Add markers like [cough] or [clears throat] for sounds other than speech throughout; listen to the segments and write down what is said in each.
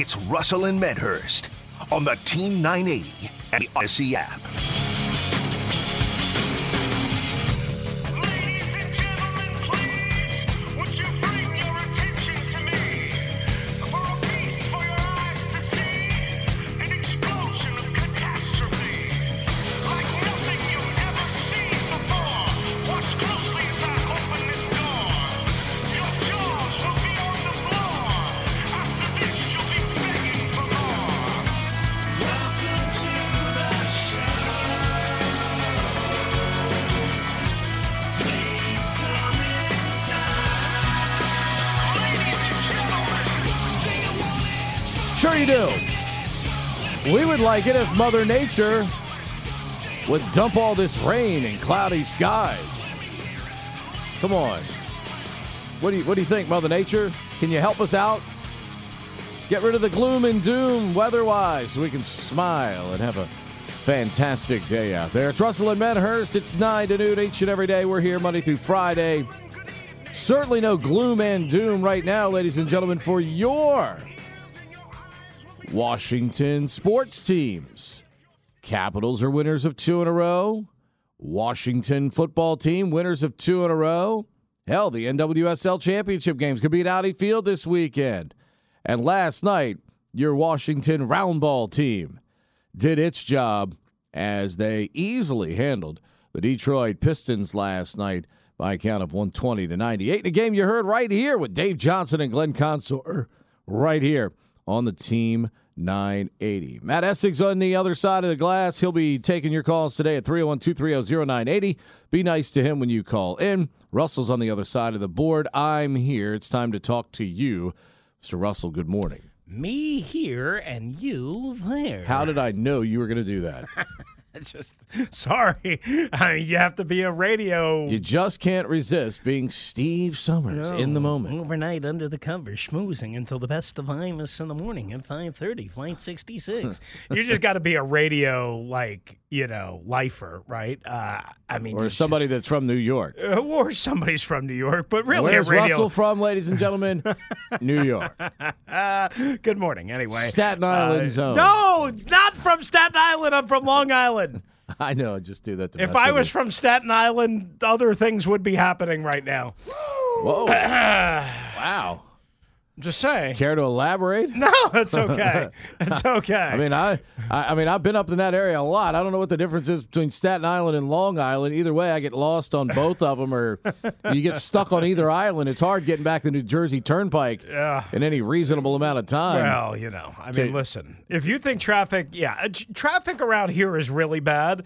It's Russell and Medhurst on the Team 980 and the Audacy app. Sure you do. We would like it if Mother Nature would dump all this rain and cloudy skies. Come on. What do you what do you think, Mother Nature? Can you help us out? Get rid of the gloom and doom weather-wise so we can smile and have a fantastic day out there. It's Russell and Medhurst. It's 9 to noon each and every day. We're here Monday through Friday. Certainly no gloom and doom right now, ladies and gentlemen, for your Washington sports teams. Capitals are winners of two in a row. Washington football team winners of two in a row. Hell, the NWSL championship games could be at Audi Field this weekend. And last night, your Washington roundball team did its job as they easily handled the Detroit Pistons last night by a count of 120 to 98. In a game you heard right here with Dave Johnson and Glenn Consor right here on the Team 980. Matt Essig's on the other side of the glass. He'll be taking your calls today at 301 230 0980. Be nice to him when you call in. Russell's on the other side of the board. I'm here. It's time to talk to you. Mr. Russell, good morning. Me here and you there. How did I know you were going to do that? [laughs] [laughs] Just sorry. I mean, you have to be a radio You just can't resist being Steve Summers in the moment. Overnight under the covers, schmoozing until the best of Imus in the morning at 5:30, flight 66. [laughs] you just got to be a radio like, you know, lifer, right? Uh, I mean, Or somebody that's from New York. uh, or somebody's from New York, but really Where's radio Russell from, ladies and gentlemen? [laughs] New York. Uh, [laughs] good morning anyway. Staten Island Uh, zone. No, not from Staten Island. I'm from Long Island. [laughs] I know. Just do that to If I was you. from Staten Island, other things would be happening right now. Whoa. [clears throat] wow. Just saying. Care to elaborate? [laughs] No, it's okay. It's okay. [laughs] I mean, I, I, I mean, I've been up in that area a lot. I don't know what the difference is between Staten Island and Long Island. Either way, I get lost on both of them, or [laughs] you get stuck on either island. It's hard getting back to New Jersey Turnpike in any reasonable amount of time. well, you know, I To- mean, listen. If you think traffic, yeah, uh, tr- traffic around here is really bad.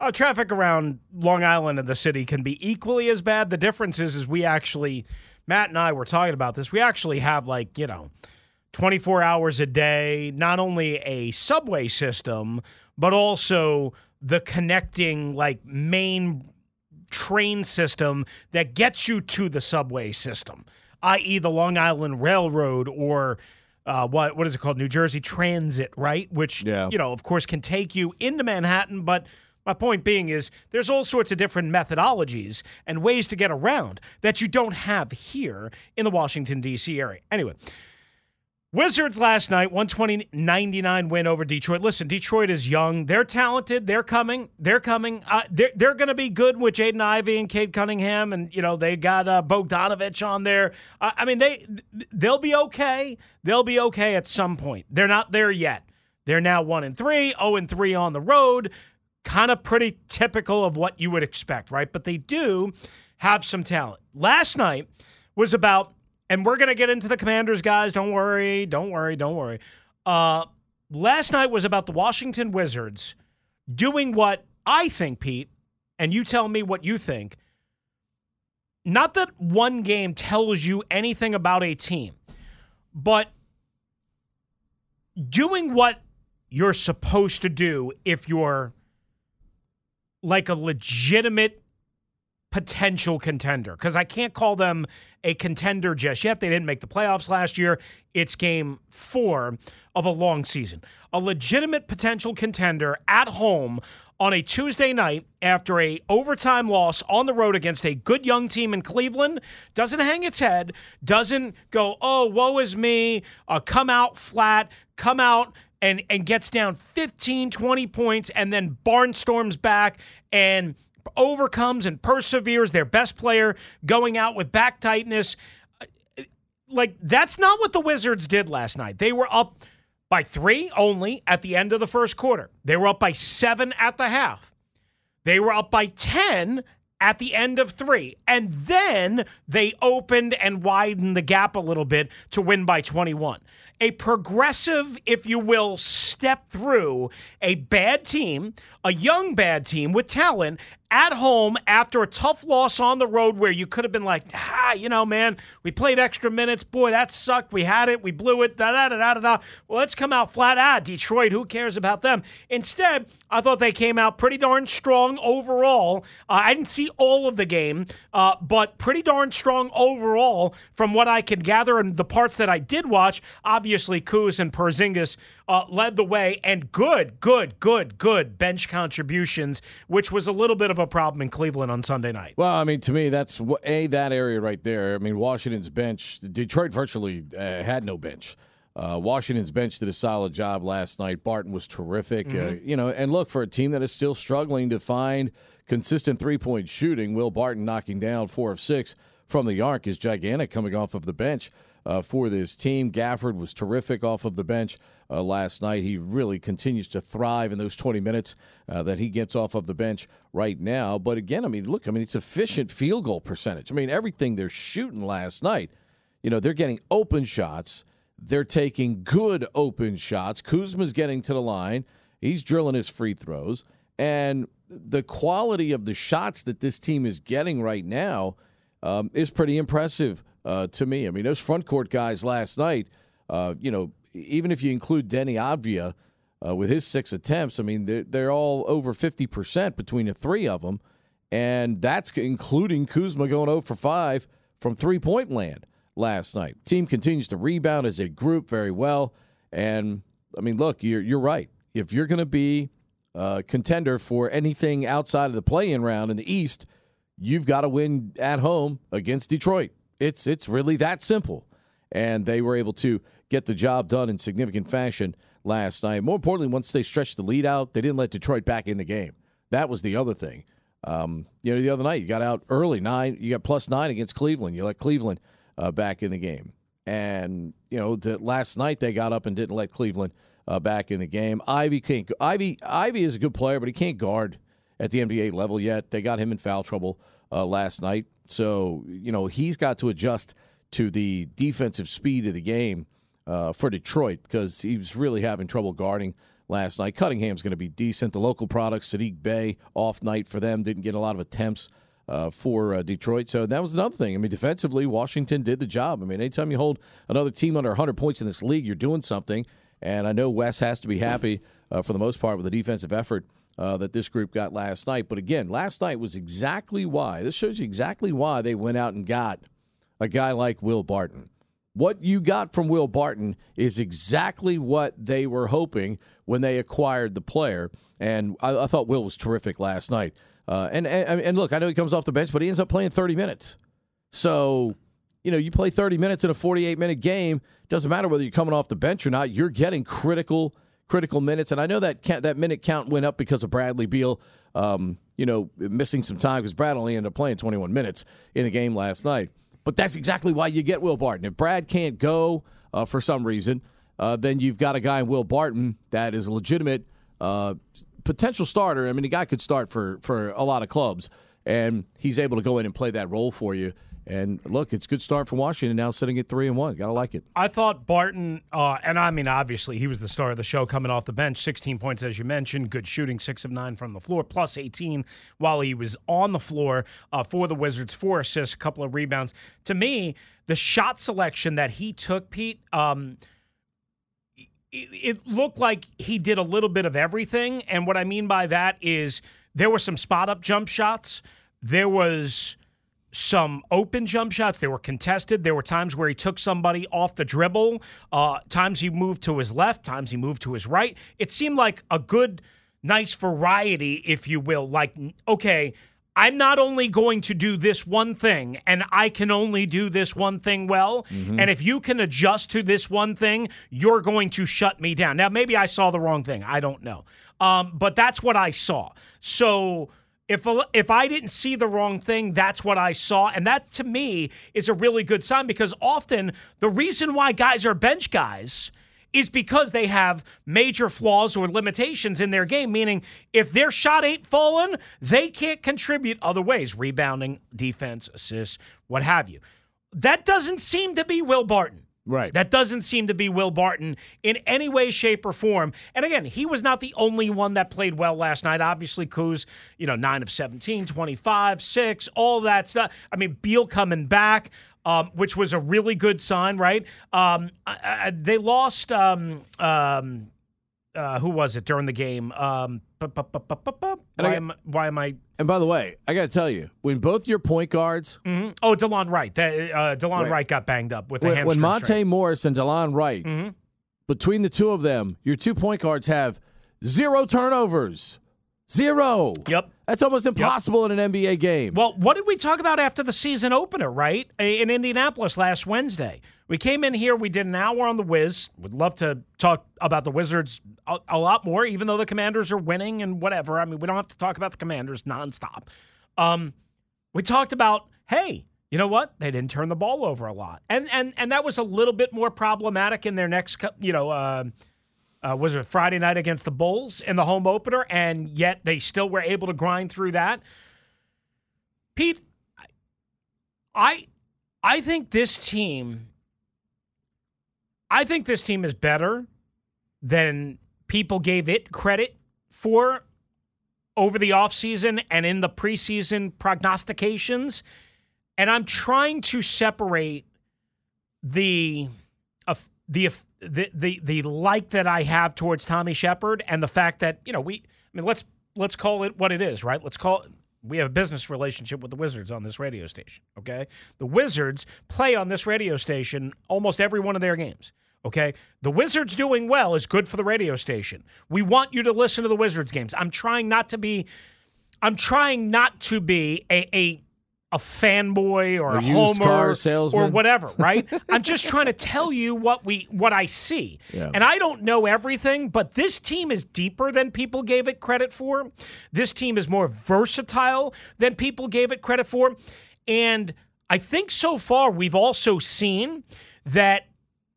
Uh, traffic around Long Island and the city can be equally as bad. The difference is, is we actually, Matt and I were talking about this. We actually have like you know, 24 hours a day, not only a subway system, but also the connecting like main train system that gets you to the subway system, i.e., the Long Island Railroad or uh, what what is it called? New Jersey Transit, right? Which Yeah. you know, of course, can take you into Manhattan, but my point being is there's all sorts of different methodologies and ways to get around that you don't have here in the Washington D.C. area. Anyway, Wizards last night, 120 99 win over Detroit. Listen, Detroit is young. They're talented. They're coming. They're coming. Uh, they're they're going to be good with Jaden Ivey and Cade Cunningham. And, you know, they got uh, Bogdanovic on there. Uh, I mean, they, they'll be okay. They'll be okay at some point. They're not there yet. They're now 1 and 3, 0 and 3 on the road. Kind of pretty typical of what you would expect, right? But they do have some talent. Last night was about and we're going to get into the commanders, guys. Don't worry. Don't worry. Don't worry. Uh, last night was about the Washington Wizards doing what I think, Pete, and you tell me what you think. Not that one game tells you anything about a team, but doing what you're supposed to do if you're like a legitimate potential contender because I can't call them a contender just yet. They didn't make the playoffs last year. It's game four of a long season. A legitimate potential contender at home on a Tuesday night after a overtime loss on the road against a good young team in Cleveland doesn't hang its head, doesn't go, oh, woe is me, uh, come out flat, come out and, and gets down 15, 20 points and then barnstorms back and overcomes and perseveres their best player going out with back tightness. Uh, like, that's not what the Wizards did last night. They were up by three only at the end of the first quarter, they were up by seven at the half, they were up by 10 at the end of three. And then they opened and widened the gap a little bit to win by 21. A progressive, if you will, step through a bad team, a young bad team with talent at home after a tough loss on the road where you could have been like, ah, you know, man, we played extra minutes. Boy, that sucked. We had it. We blew it. Da da da da da. Well, let's come out flat. Ah, Detroit, who cares about them? Instead, I thought they came out pretty darn strong overall. Uh, I didn't see all of the game, uh, but pretty darn strong overall from what I could gather and the parts that I did watch. Obviously, Kuz and Porzingis uh, led the way, and good, good, good, good bench contributions, which was a little bit of a problem in Cleveland on Sunday night. Well, I mean, to me, that's a that area right there. I mean, Washington's bench, Detroit virtually uh, had no bench. Uh, Washington's bench did a solid job last night. Barton was terrific. Uh, Mm-hmm. you know, and look for a team that is still struggling to find consistent three point shooting. Will Barton knocking down four of six from the arc is gigantic coming off of the bench uh, for this team. Gafford was terrific off of the bench uh, last night. He really continues to thrive in those 20 minutes uh, that he gets off of the bench right now. But again, I mean, look, I mean, it's efficient field goal percentage. I mean, everything they're shooting last night, you know, they're getting open shots. They're taking good open shots. Kuzma's getting to the line. He's drilling his free throws. And the quality of the shots that this team is getting right now um, is pretty impressive uh, to me. I mean, those front court guys last night, uh, you know, even if you include Deni Avdija uh, with his six attempts, I mean, they're, they're all over 50% between the three of them. And that's including Kuzma going 0 for 5 from three point land last night. Team continues to rebound as a group very well. And I mean, look, you're, you're right. If you're going to be a contender for anything outside of the play in round in the East, you've got to win at home against Detroit. It's it's really that simple. And they were able to get the job done in significant fashion last night. More importantly, once they stretched the lead out, they didn't let Detroit back in the game. That was the other thing. Um, you know, the other night you got out early nine, you got plus nine against Cleveland. You let Cleveland uh, back in the game, and you know, the, last night they got up and didn't let Cleveland uh, back in the game. Ivey can't. Ivey Ivey is a good player, but he can't guard at the NBA level yet. They got him in foul trouble uh, last night, so you know he's got to adjust to the defensive speed of the game uh, for Detroit because he was really having trouble guarding last night. Cunningham's going to be decent. The local product, Saddiq Bey, off night for them, didn't get a lot of attempts uh, for uh, Detroit. So that was another thing. I mean, defensively, Washington did the job. I mean, anytime you hold another team under 100 points in this league, you're doing something. And I know Wes has to be happy uh, for the most part with the defensive effort uh, that this group got last night. But again, last night was exactly why. This shows you exactly why they went out and got a guy like Will Barton. What you got from Will Barton is exactly what they were hoping when they acquired the player. And I, I thought Will was terrific last night. Uh, and, and and look, I know he comes off the bench, but he ends up playing 30 minutes. So you know, you play 30 minutes in a 48 minute game. Doesn't matter whether you're coming off the bench or not. You're getting critical critical minutes. And I know that ca- that minute count went up because of Bradley Beal, um, you know, missing some time because Brad only ended up playing 21 minutes in the game last night. But that's exactly why you get Will Barton. If Brad can't go uh, for some reason, uh, then you've got a guy in Will Barton that is a legitimate uh, potential starter. I mean, the guy could start for for a lot of clubs, and he's able to go in and play that role for you. And look, it's a good start for Washington now, sitting at three and one. Gotta like it. I thought Barton, uh, and I mean, obviously, he was the star of the show coming off the bench. 16 points, as you mentioned. Good shooting, six of nine from the floor, plus 18 while he was on the floor uh, for the Wizards. Four assists, a couple of rebounds. To me, the shot selection that he took, Pete, um, it, it looked like he did a little bit of everything. And what I mean by that is there were some spot up jump shots. There was some open jump shots. They were contested. There were times where he took somebody off the dribble. Uh, times he moved to his left. Times he moved to his right. It seemed like a good, nice variety, if you will. Like, okay, I'm not only going to do this one thing, and I can only do this one thing well. And if you can adjust to this one thing, you're going to shut me down. Now, maybe I saw the wrong thing. I don't know. Um, but that's what I saw. So if if I didn't see the wrong thing, that's what I saw, and that to me is a really good sign because often the reason why guys are bench guys is because they have major flaws or limitations in their game. Meaning, if their shot ain't falling, they can't contribute other ways: rebounding, defense, assists, what have you. That doesn't seem to be Will Barton. Right. That doesn't seem to be Will Barton in any way, shape, or form. And again, he was not the only one that played well last night. Obviously, Kuz, you know, 9 of 17, 25, 6, all that stuff. I mean, Beal coming back, um, which was a really good sign, right? Um, I, I, they lost, um, um, uh, who was it during the game? Why, am, why am I And by the way, I got to tell you, when both your point guards, Mhm. Oh, Delon Wright. That, uh, Delon Right. Wright got banged up with a when, hamstring when Monte. Morris and Delon Wright, Mhm. between the two of them, your two point guards have zero turnovers. Zero. Yep. That's almost impossible in an NBA game. Well, what did we talk about after the season opener, right? In Indianapolis last Wednesday. We came in here, we did an hour on the Wiz. Would love to talk about the Wizards a, a lot more, even though the Commanders are winning and whatever. I mean, we don't have to talk about the Commanders nonstop. Um, we talked about, hey, you know what? They didn't turn the ball over a lot, and and and that was a little bit more problematic in their next, you know. Uh, uh, was it Friday night against the Bulls in the home opener, and yet they still were able to grind through that. Pete, I I think this team I think this team is better than people gave it credit for over the offseason and in the preseason prognostications. And I'm trying to separate the uh, the the the the like that I have towards Tommy Sheppard and the fact that, you know, we I mean let's let's call it what it is, right? Let's call it we have a business relationship with the Wizards on this radio station, okay? The Wizards play on this radio station almost every one of their games. Okay. The Wizards doing well is good for the radio station. We want you to listen to the Wizards games. I'm trying not to be I'm trying not to be a a, a fanboy or A a, homer or whatever, [laughs] right? I'm just trying to tell you what we what I see. Yeah. And I don't know everything, but this team is deeper than people gave it credit for. This team is more versatile than people gave it credit for. And I think so far we've also seen that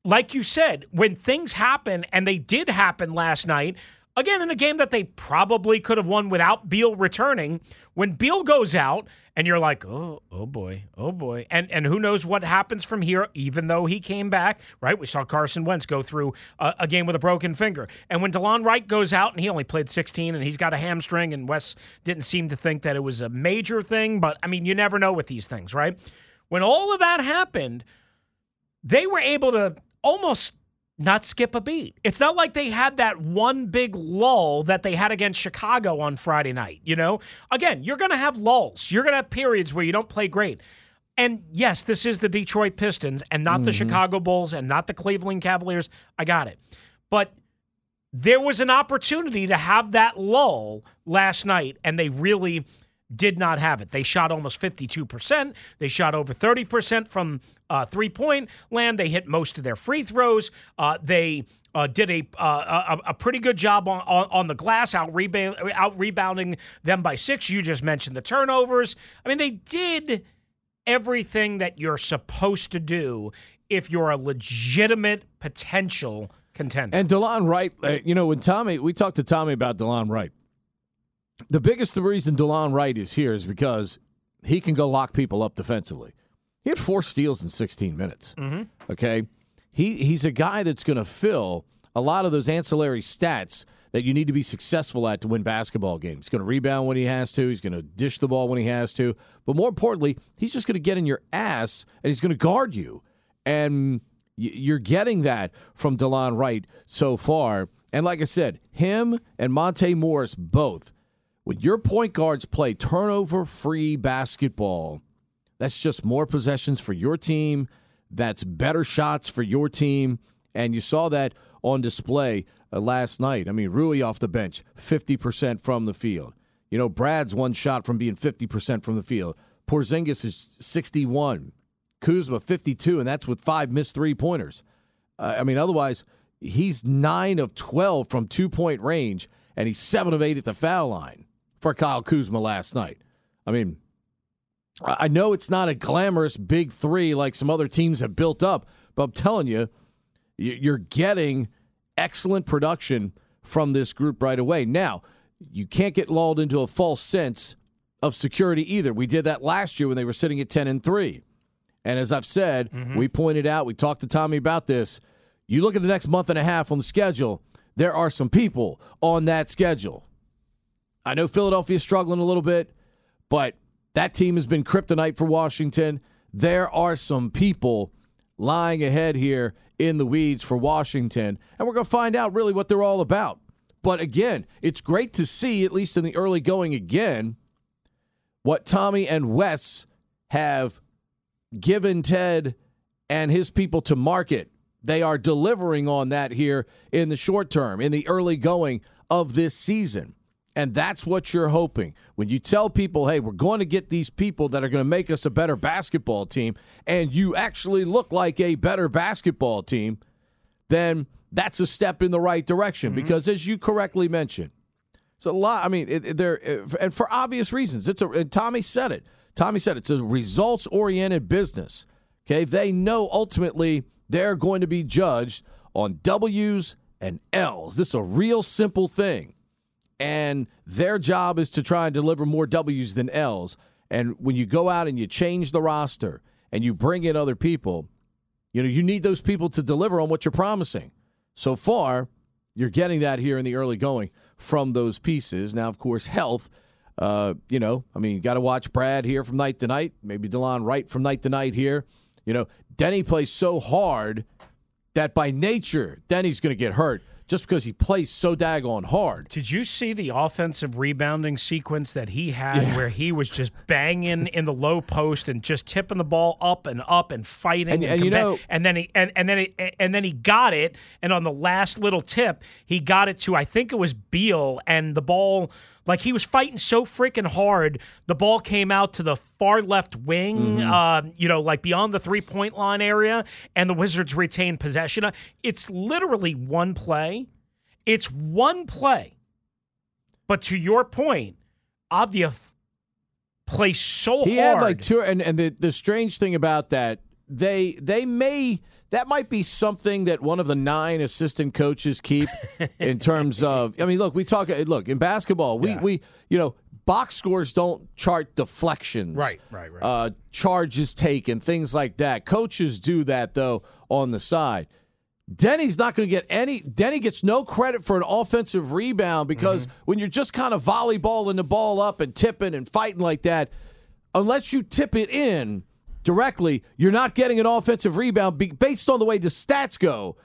like you said, when things happen, and they did happen last night, again in a game that they probably could have won without Beal returning, when Beal goes out, and you're like, oh, oh boy, oh boy, and and who knows what happens from here? Even though he came back, right? We saw Carson Wentz go through a, a game with a broken finger, and when Delon Wright goes out, and he only played 16, and he's got a hamstring, and Wes didn't seem to think that it was a major thing, but I mean, you never know with these things, right? When all of that happened they were able to almost not skip a beat. It's not like they had that one big lull that they had against Chicago on Friday night, you know? Again, you're going to have lulls. You're going to have periods where you don't play great. And yes, this is the Detroit Pistons and not the mm-hmm. Chicago Bulls and not the Cleveland Cavaliers. I got it. But there was an opportunity to have that lull last night and they really did not have it. They shot almost 52%. They shot over 30% from uh, three point land. They hit most of their free throws. Uh, they uh, did a, uh, a a pretty good job on, on, on the glass, out, out rebounding them by six. You just mentioned the turnovers. I mean, they did everything that you're supposed to do if you're a legitimate potential contender. And DeLon Wright, uh, you know, when Tommy, we talked to Tommy about DeLon Wright. The biggest reason DeLon Wright is here is because he can go lock people up defensively. He had four steals in 16 minutes. Mm-hmm. Okay, he he's a guy that's going to fill a lot of those ancillary stats that you need to be successful at to win basketball games. He's going to rebound when he has to. He's going to dish the ball when he has to. But more importantly, he's just going to get in your ass and he's going to guard you. And y- you're getting that from DeLon Wright so far. And like I said, him and Monte Morris both. When your point guards play turnover free basketball, that's just more possessions for your team. That's better shots for your team. And you saw that on display uh, last night. I mean, Rui off the bench, 50% from the field. You know, Brad's one shot from being 50% from the field. Porzingis is 61. Kuzma 52, and that's with five missed three pointers. Uh, I mean, otherwise, he's nine of 12 from two point range, and he's seven of eight at the foul line for Kyle Kuzma last night. I mean, I know it's not a glamorous big three like some other teams have built up, but I'm telling you, you're getting excellent production from this group right away. Now, you can't get lulled into a false sense of security either. We did that last year when they were sitting at 10 and 3. And as I've said, mm-hmm. we pointed out, we talked to Tommy about this. You look at the next month and a half on the schedule, there are some people on that schedule. I know Philadelphia's struggling a little bit, but that team has been kryptonite for Washington. There are some people lying ahead here in the weeds for Washington, and we're going to find out really what they're all about. But again, it's great to see, at least in the early going again, what Tommy and Wes have given Ted and his people to market. They are delivering on that here in the short term, in the early going of this season. And that's what you're hoping. When you tell people, hey, we're going to get these people that are going to make us a better basketball team, and you actually look like a better basketball team, then that's a step in the right direction. Mm-hmm. Because as you correctly mentioned, it's a lot. I mean, it, there eh, and for obvious reasons. It's a. And Tommy said it. Tommy said it's a results oriented business. Okay, they know ultimately they're going to be judged on W's and L's. This is a real simple thing, and their job is to try and deliver more W's than L's. And when you go out and you change the roster and you bring in other people, you know you need those people to deliver on what you're promising. So far, you're getting that here in the early going from those pieces. Now, of course, health. Uh, you know, I mean, you got to watch Brad here from night to night. Maybe Delon Wright from night to night here. You know, Deni plays so hard that by nature, Deni's going to get hurt just because he plays so daggone hard. Did you see the offensive rebounding sequence that he had where he was just banging in the low post and just tipping the ball up and up and fighting And- and you comba- know- and then he and, and then he, and then he got it and on the last little tip he got it to I think it was Beal and the ball like he was fighting so freaking hard the ball came out to the far left wing uh, you know like beyond the three point line area and the Wizards retained possession. It's literally one play. It's one play. But to your point, Avdija plays so He hard. had like two, and and the the strange thing about that, they they may that might be something that one of the nine assistant coaches keep [laughs] in terms of. I mean, look, we talk. Look in basketball, we we you know. Box scores don't chart deflections, Right, right, right. Uh, charges taken, things like that. Coaches do that though on the side. Deni's not going to get any. Deni gets no credit for an offensive rebound because Mm-hmm. when you're just kind of volleyballing the ball up and tipping and fighting like that, unless you tip it in directly, you're not getting an offensive rebound based on the way the stats go.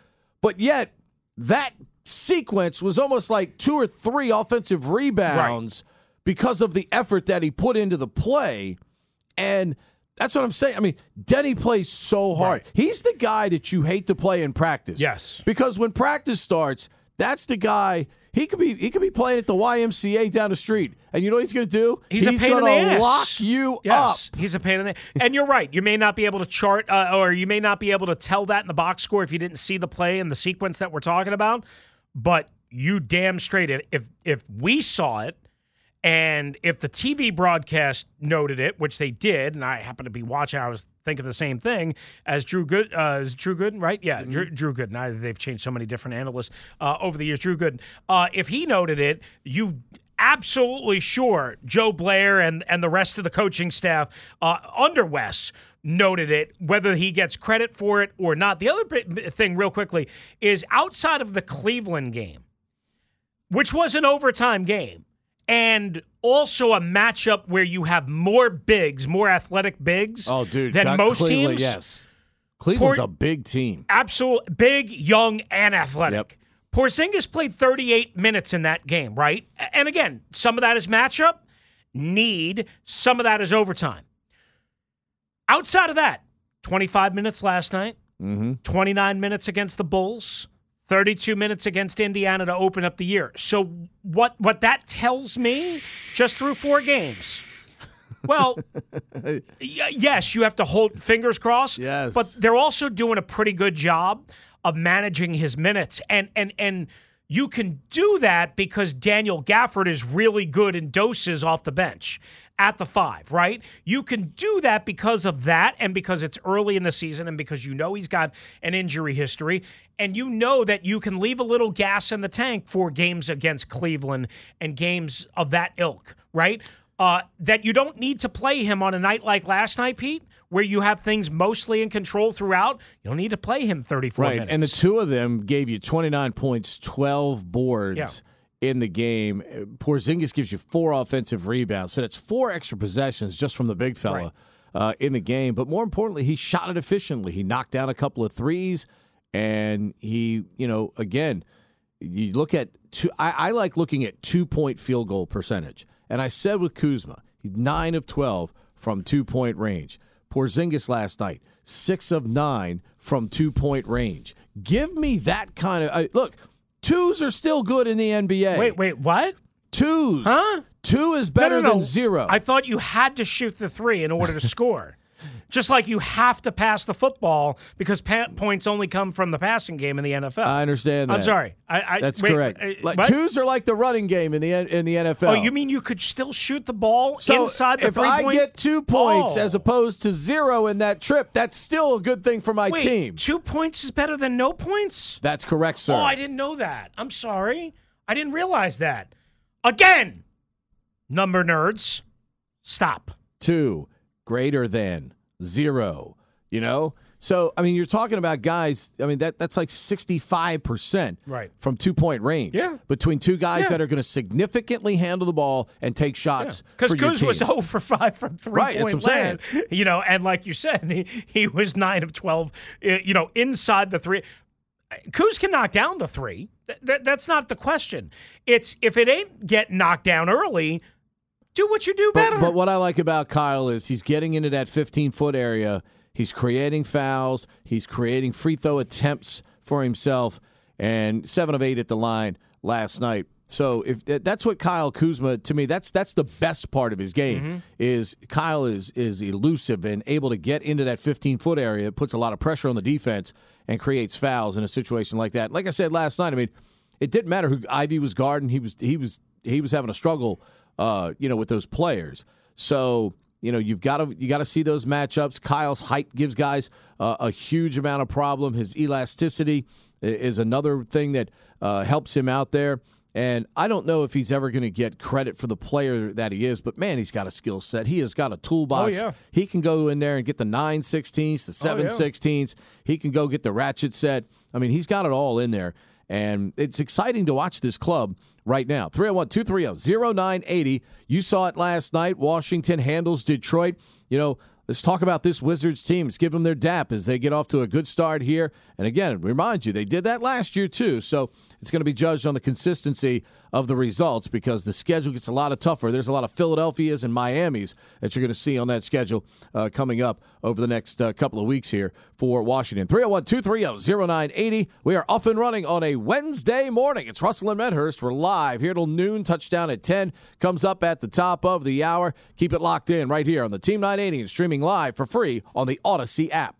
But yet, that sequence was almost like two or three offensive rebounds because of the effort that he put into the play. And that's what I'm saying. I mean, Deni plays so hard. He's the guy that you hate to play in practice. Yes. Because when practice starts, that's the guy He could be he could be playing at the YMCA down the street, and you know what he's going to do? He's, a pain in gonna the ass. lock you yes, up. He's a pain in the. Ass. And you're right. You may not be able to chart, uh, or you may not be able to tell that in the box score if you didn't see the play and the sequence that we're talking about. But you damn straight, if if we saw it, and if the TV broadcast noted it, which they did, and I happen to be watching, I was thinking the same thing as Drew Good, uh, as Drew Gooden, right? Yeah, Drew, Drew Gooden. I, they've changed so many different analysts uh, over the years. Drew Gooden. Uh, if he noted it, you absolutely sure Joe Blair and and the rest of the coaching staff uh, under Wes noted it, whether he gets credit for it or not. The other thing, real quickly, is outside of the Cleveland game, which was an overtime game, and also a matchup where you have more bigs, more athletic bigs Oh, dude, than most Cleveland, teams. Yes, Cleveland's Port- a big team. Absolute big, young, and athletic. Yep. Porzingis played 38 minutes in that game, right? And again, some of that is matchup, need, some of that is overtime. Outside of that, 25 minutes last night, Mm-hmm. 29 minutes against the Bulls, 32 minutes against Indiana to open up the year. So what what that tells me just through four games. Well, [laughs] y- yes, you have to hold fingers crossed. Yes. But they're also doing a pretty good job of managing his minutes. And and and you can do that because Daniel Gafford is really good in doses off the bench at the five, right? You can do that because of that and because it's early in the season and because you know he's got an injury history and you know that you can leave a little gas in the tank for games against Cleveland and games of that ilk, right? Uh, that you don't need to play him on a night like last night, Pete, where you have things mostly in control throughout. You don't need to play him 34 Right, minutes. and the two of them gave you 29 points, 12 boards Yeah. In the game. Porzingis gives you four offensive rebounds, so that's four extra possessions just from the big fella Right. uh, in the game. But more importantly, he shot it efficiently. He knocked down a couple of threes, and he, you know, again, you look at two. I, I like looking at two point field goal percentage, and I said with Kuzma, nine of 12 from two point range. Porzingis last night, six of nine from two point range. Give me that kind of uh, look. Twos are still good in the NBA. wait, wait, what? twos. Huh? Two is No, better no, no. than zero. I thought you had to shoot the three in order to [laughs] score. Just like you have to pass the football because pa- points only come from the passing game in the NFL. I understand that. I'm sorry. I, I, That's wait, correct. uh, like twos are like the running game in the in the NFL. Oh, you mean you could still shoot the ball So inside the if I point? get two points Oh. as opposed to zero in that trip, that's still a good thing for my Wait, team. two points is better than no points. That's correct, sir. Oh, I didn't know that. I'm sorry. I didn't realize that. Again, number nerds, stop. two greater than zero. You know, so I mean, you're talking about guys. I mean, that that's like 65 percent Right. from two point range. Yeah. between two guys Yeah. that are going to significantly handle the ball and take shots Because your Kuz was 0 [laughs] for 5 from three Right, that's point what I'm land. You know, and like you said, he, he was 9 of 12, uh, you know, inside the three. Kuz can knock down the three. Th- th- that's not the question. It's if it ain't get knocked down early, do what you do better. But, but what I like about Kyle is he's getting into that 15 foot area. He's creating fouls. He's creating free throw attempts for himself, and seven of eight at the line last night. So if that's what Kyle Kuzma to me, that's that's the best part of his game Mm-hmm. is Kyle is is elusive and able to get into that 15 foot area. It puts a lot of pressure on the defense and creates fouls in a situation like that. Like I said last night, I mean, it didn't matter who Ivey was guarding. He was he was he was having a struggle, uh, you know, with those players. So you know you've got to you got to see those matchups. Kyle's height gives guys uh, a huge amount of problem. His elasticity is another thing that uh, helps him out there. And I don't know if he's ever going to get credit for the player that he is, but man, he's got a skill set. He has got a toolbox. Oh, yeah. He can go in there and get the 9 16s, the 7 yeah. 16s. He can go get the ratchet set. I mean, he's got it all in there. And it's exciting to watch this club right now. 301 230 0980. You saw it last night. Washington handles Detroit. You know, let's talk about this Wizards team. Let's give them their dap as they get off to a good start here. And again, remind you, they did that last year too. So it's going to be judged on the consistency of the results because the schedule gets a lot of tougher. There's a lot of Philadelphias and Miamis that you're going to see on that schedule uh, coming up over the next uh, couple of weeks here for Washington. 301 230 0980. We are off and running on a Wednesday morning. It's Russell and Medhurst. We're live here till noon. Touchdown at 10 comes up at the top of the hour. Keep it locked in right here on the Team 980 and streaming live for free on the Audacy app.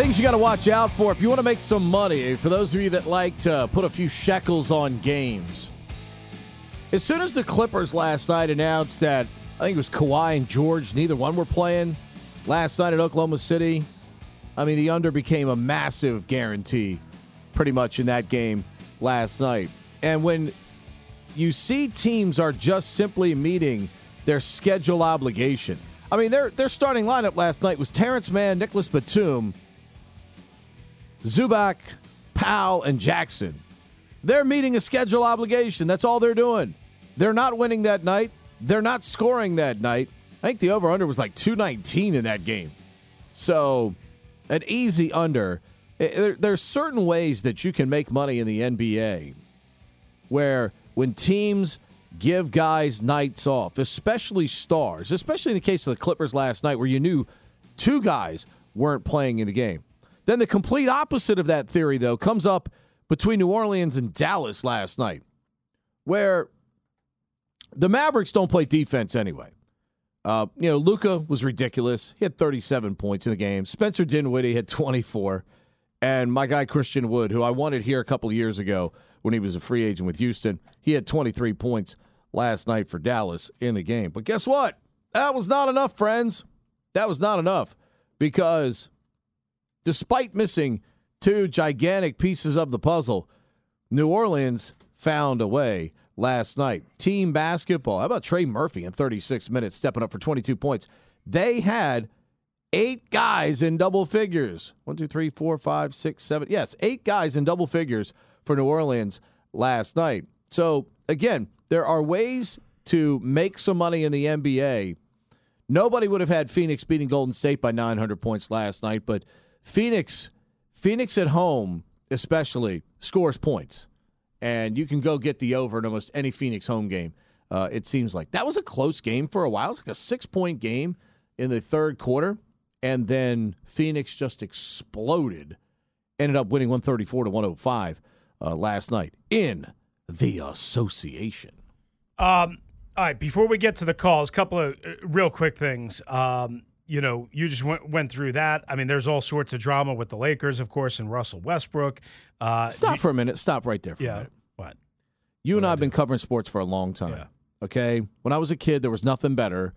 Things you got to watch out for if you want to make some money. For those of you that like to put a few shekels on games. As soon as the Clippers last night announced that, I think it was Kawhi and George, neither one were playing last night at Oklahoma City. I mean, the under became a massive guarantee pretty much in that game last night. And when you see teams are just simply meeting their schedule obligation, I mean, their, their starting lineup last night was Terance Mann, Nicolas Batum, Zubac, Powell, and Jackson. They're meeting a schedule obligation. That's all they're doing. They're not winning that night. They're not scoring that night. I think the over under was like 219 in that game. So, an easy under. Eh, eh, there's certain ways that you can make money in the NBA where when teams give guys nights off, especially stars, especially in the case of the Clippers last night where you knew two guys weren't playing in the game. Then the complete opposite of that theory, though, comes up between New Orleans and Dallas last night, where the Mavericks don't play defense anyway. Uh, you know, Luka was ridiculous. He had 37 points in the game. Spencer Dinwiddie had 24. And my guy Christian Wood, who I wanted here a couple years ago when he was a free agent with Houston, he had 23 points last night for Dallas in the game. But guess what? That was not enough, friends. That was not enough because despite missing two gigantic pieces of the puzzle, New Orleans found a way last night. Team basketball. How about Trey Murphy in 36 minutes stepping up for 22 points? They had eight guys in double figures. One, two, three, four, five, six, seven. Yes, eight guys in double figures for New Orleans last night. So, again, there are ways to make some money in the NBA. Nobody would have had Phoenix beating Golden State by 900 points last night, but Phoenix, Phoenix at home, especially, scores points. And you can go get the over in almost any Phoenix home game. Uh, it seems like that was a close game for a while. It's like a six point game in the third quarter. And then Phoenix just exploded, ended up winning 134 to 105 uh, last night in the association. Um, all right, before we get to the calls, a couple of uh, real quick things. Um, you know, you just went, went through that. I mean, there's all sorts of drama with the Lakers, of course, and Russell Westbrook. Uh, Stop you- for a minute. Stop right there for Yeah. a minute. What? You and I have been covering sports for a long time. Yeah. Okay. When I was a kid, there was nothing better.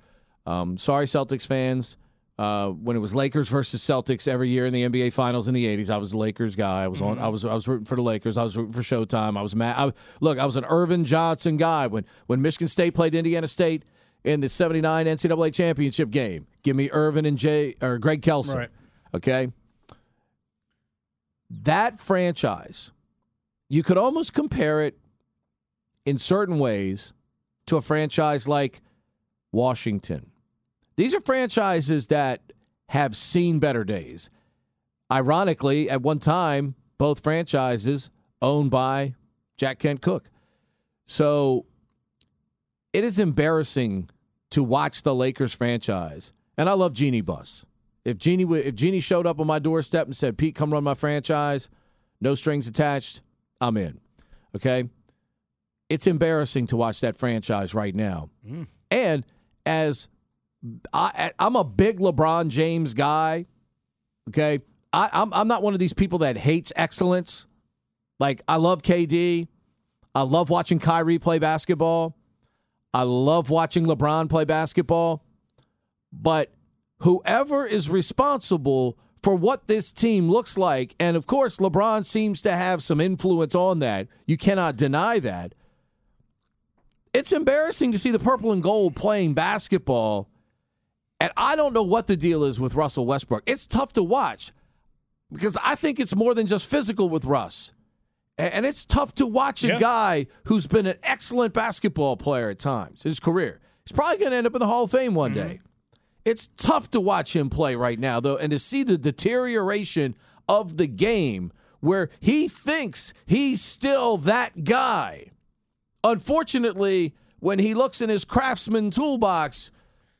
Um, sorry, Celtics fans, Uh, when it was Lakers versus Celtics every year in the NBA Finals in the '80s, I was a Lakers guy. I was on. I was. I was rooting for the Lakers. I was rooting for Showtime. I was mad. I, look, I was an Earvin Johnson guy when when Michigan State played Indiana State in the '79 NCAA championship game. Give me Earvin and Jay or Greg Kelser. Right. Okay. That franchise, you could almost compare it in certain ways to a franchise like Washington. These are franchises that have seen better days. Ironically, at one time, both franchises owned by Jack Kent Cooke. So it is embarrassing to watch the Lakers franchise. And I love Jeanie Buss. If Jeanie if Jeanie showed up on my doorstep and said, "Pete, come run my franchise," no strings attached, I'm in. Okay? It's embarrassing to watch that franchise right now. Mm. And as I, I'm a big LeBron James guy, okay? I, I'm, I'm not one of these people that hates excellence. Like, I love KD. I love watching Kyrie play basketball. I love watching LeBron play basketball. But whoever is responsible for what this team looks like, and of course, LeBron seems to have some influence on that. You cannot deny that. It's embarrassing to see the purple and gold playing basketball. And I don't know what the deal is with Russell Westbrook. It's tough to watch because I think it's more than just physical with Russ. And it's tough to watch a Yeah. guy who's been an excellent basketball player at times his career. He's probably going to end up in the Hall of Fame one mm-hmm. day. It's tough to watch him play right now, though, and to see the deterioration of the game where he thinks he's still that guy. Unfortunately, when he looks in his craftsman toolbox,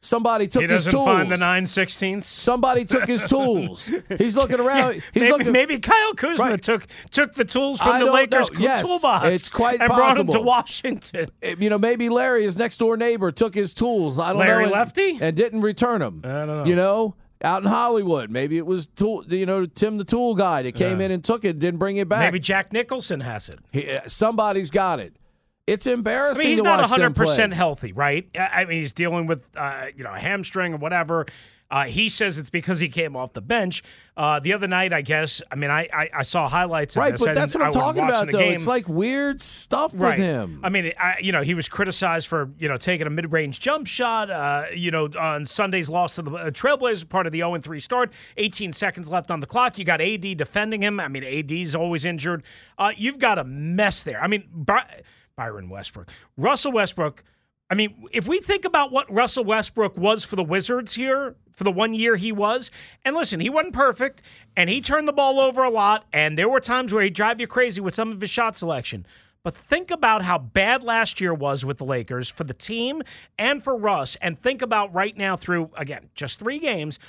somebody took he his doesn't tools. find the nine sixteenths. Somebody took his tools. [laughs] He's looking around. He's maybe, looking. maybe Kyle Kuzma Right. took took the tools from I the Lakers. Yes, toolbox. it's quite possible. and brought him to. Washington. you know, maybe Larry, his next door neighbor, took his tools. I don't Larry know. and- Lefty? and didn't return them. I don't know. You know, out in Hollywood, maybe it was tool. You know, Tim the tool guy that came Yeah. in and took it, didn't bring it back. Maybe Jack Nicholson has it. He- uh, somebody's got it. It's embarrassing. I mean, he's not 100 percent healthy, right? I I mean, he's dealing with uh, you know a hamstring or whatever. Uh, he says it's because he came off the bench uh, the other night. I guess. I mean, I I, I saw highlights. Of Right, but that's what I'm talking about, though. game. It's like weird stuff right. with him. I mean, I, you know, he was criticized for you know taking a mid-range jump shot. Uh, you know, on Sunday's loss to the uh, Trailblazers, part of the 0-3 start. 18 seconds left on the clock. You got AD defending him. I mean, AD's always injured. Uh, you've got a mess there. I mean, By- Byron Westbrook, Russell Westbrook. I mean, if we think about what Russell Westbrook was for the Wizards here, for the one year he was, and listen, he wasn't perfect, and he turned the ball over a lot, and there were times where he'd drive you crazy with some of his shot selection. But think about how bad last year was with the Lakers for the team and for Russ, and think about right now through, again, just three games,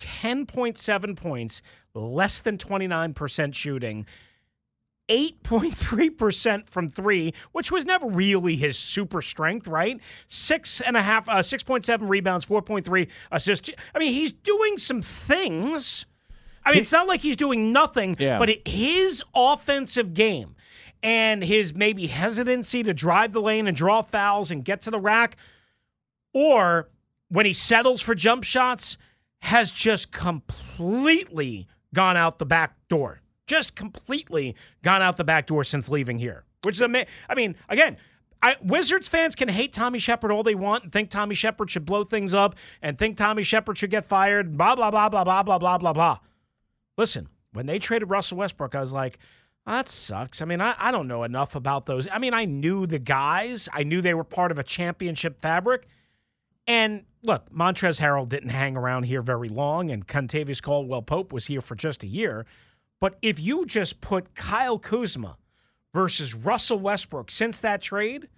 10.7 points, less than 29% shooting. 8.3% from three, which was never really his super strength, right? Six and a half, uh, 6.7 rebounds, 4.3 assists. I mean, he's doing some things. I mean, it's not like he's doing nothing, Yeah. but it, his offensive game and his maybe hesitancy to drive the lane and draw fouls and get to the rack, or when he settles for jump shots, has just completely gone out the back door. Just completely gone out the back door since leaving here. Which is amazing. I mean, again, I, Wizards fans can hate Tommy Sheppard all they want and think Tommy Sheppard should blow things up and think Tommy Sheppard should get fired, blah, blah, blah, blah, blah, blah, blah, blah, blah. Listen, when they traded Russell Westbrook, I was like, "Oh, that sucks. I mean, I, I don't know enough about those. I mean, I knew the guys, I knew they were part of a championship fabric. And look, Montrezl Harrell didn't hang around here very long, and Kentavious Caldwell Pope was here for just a year. But if you just put Kyle Kuzma versus Russell Westbrook since that trade,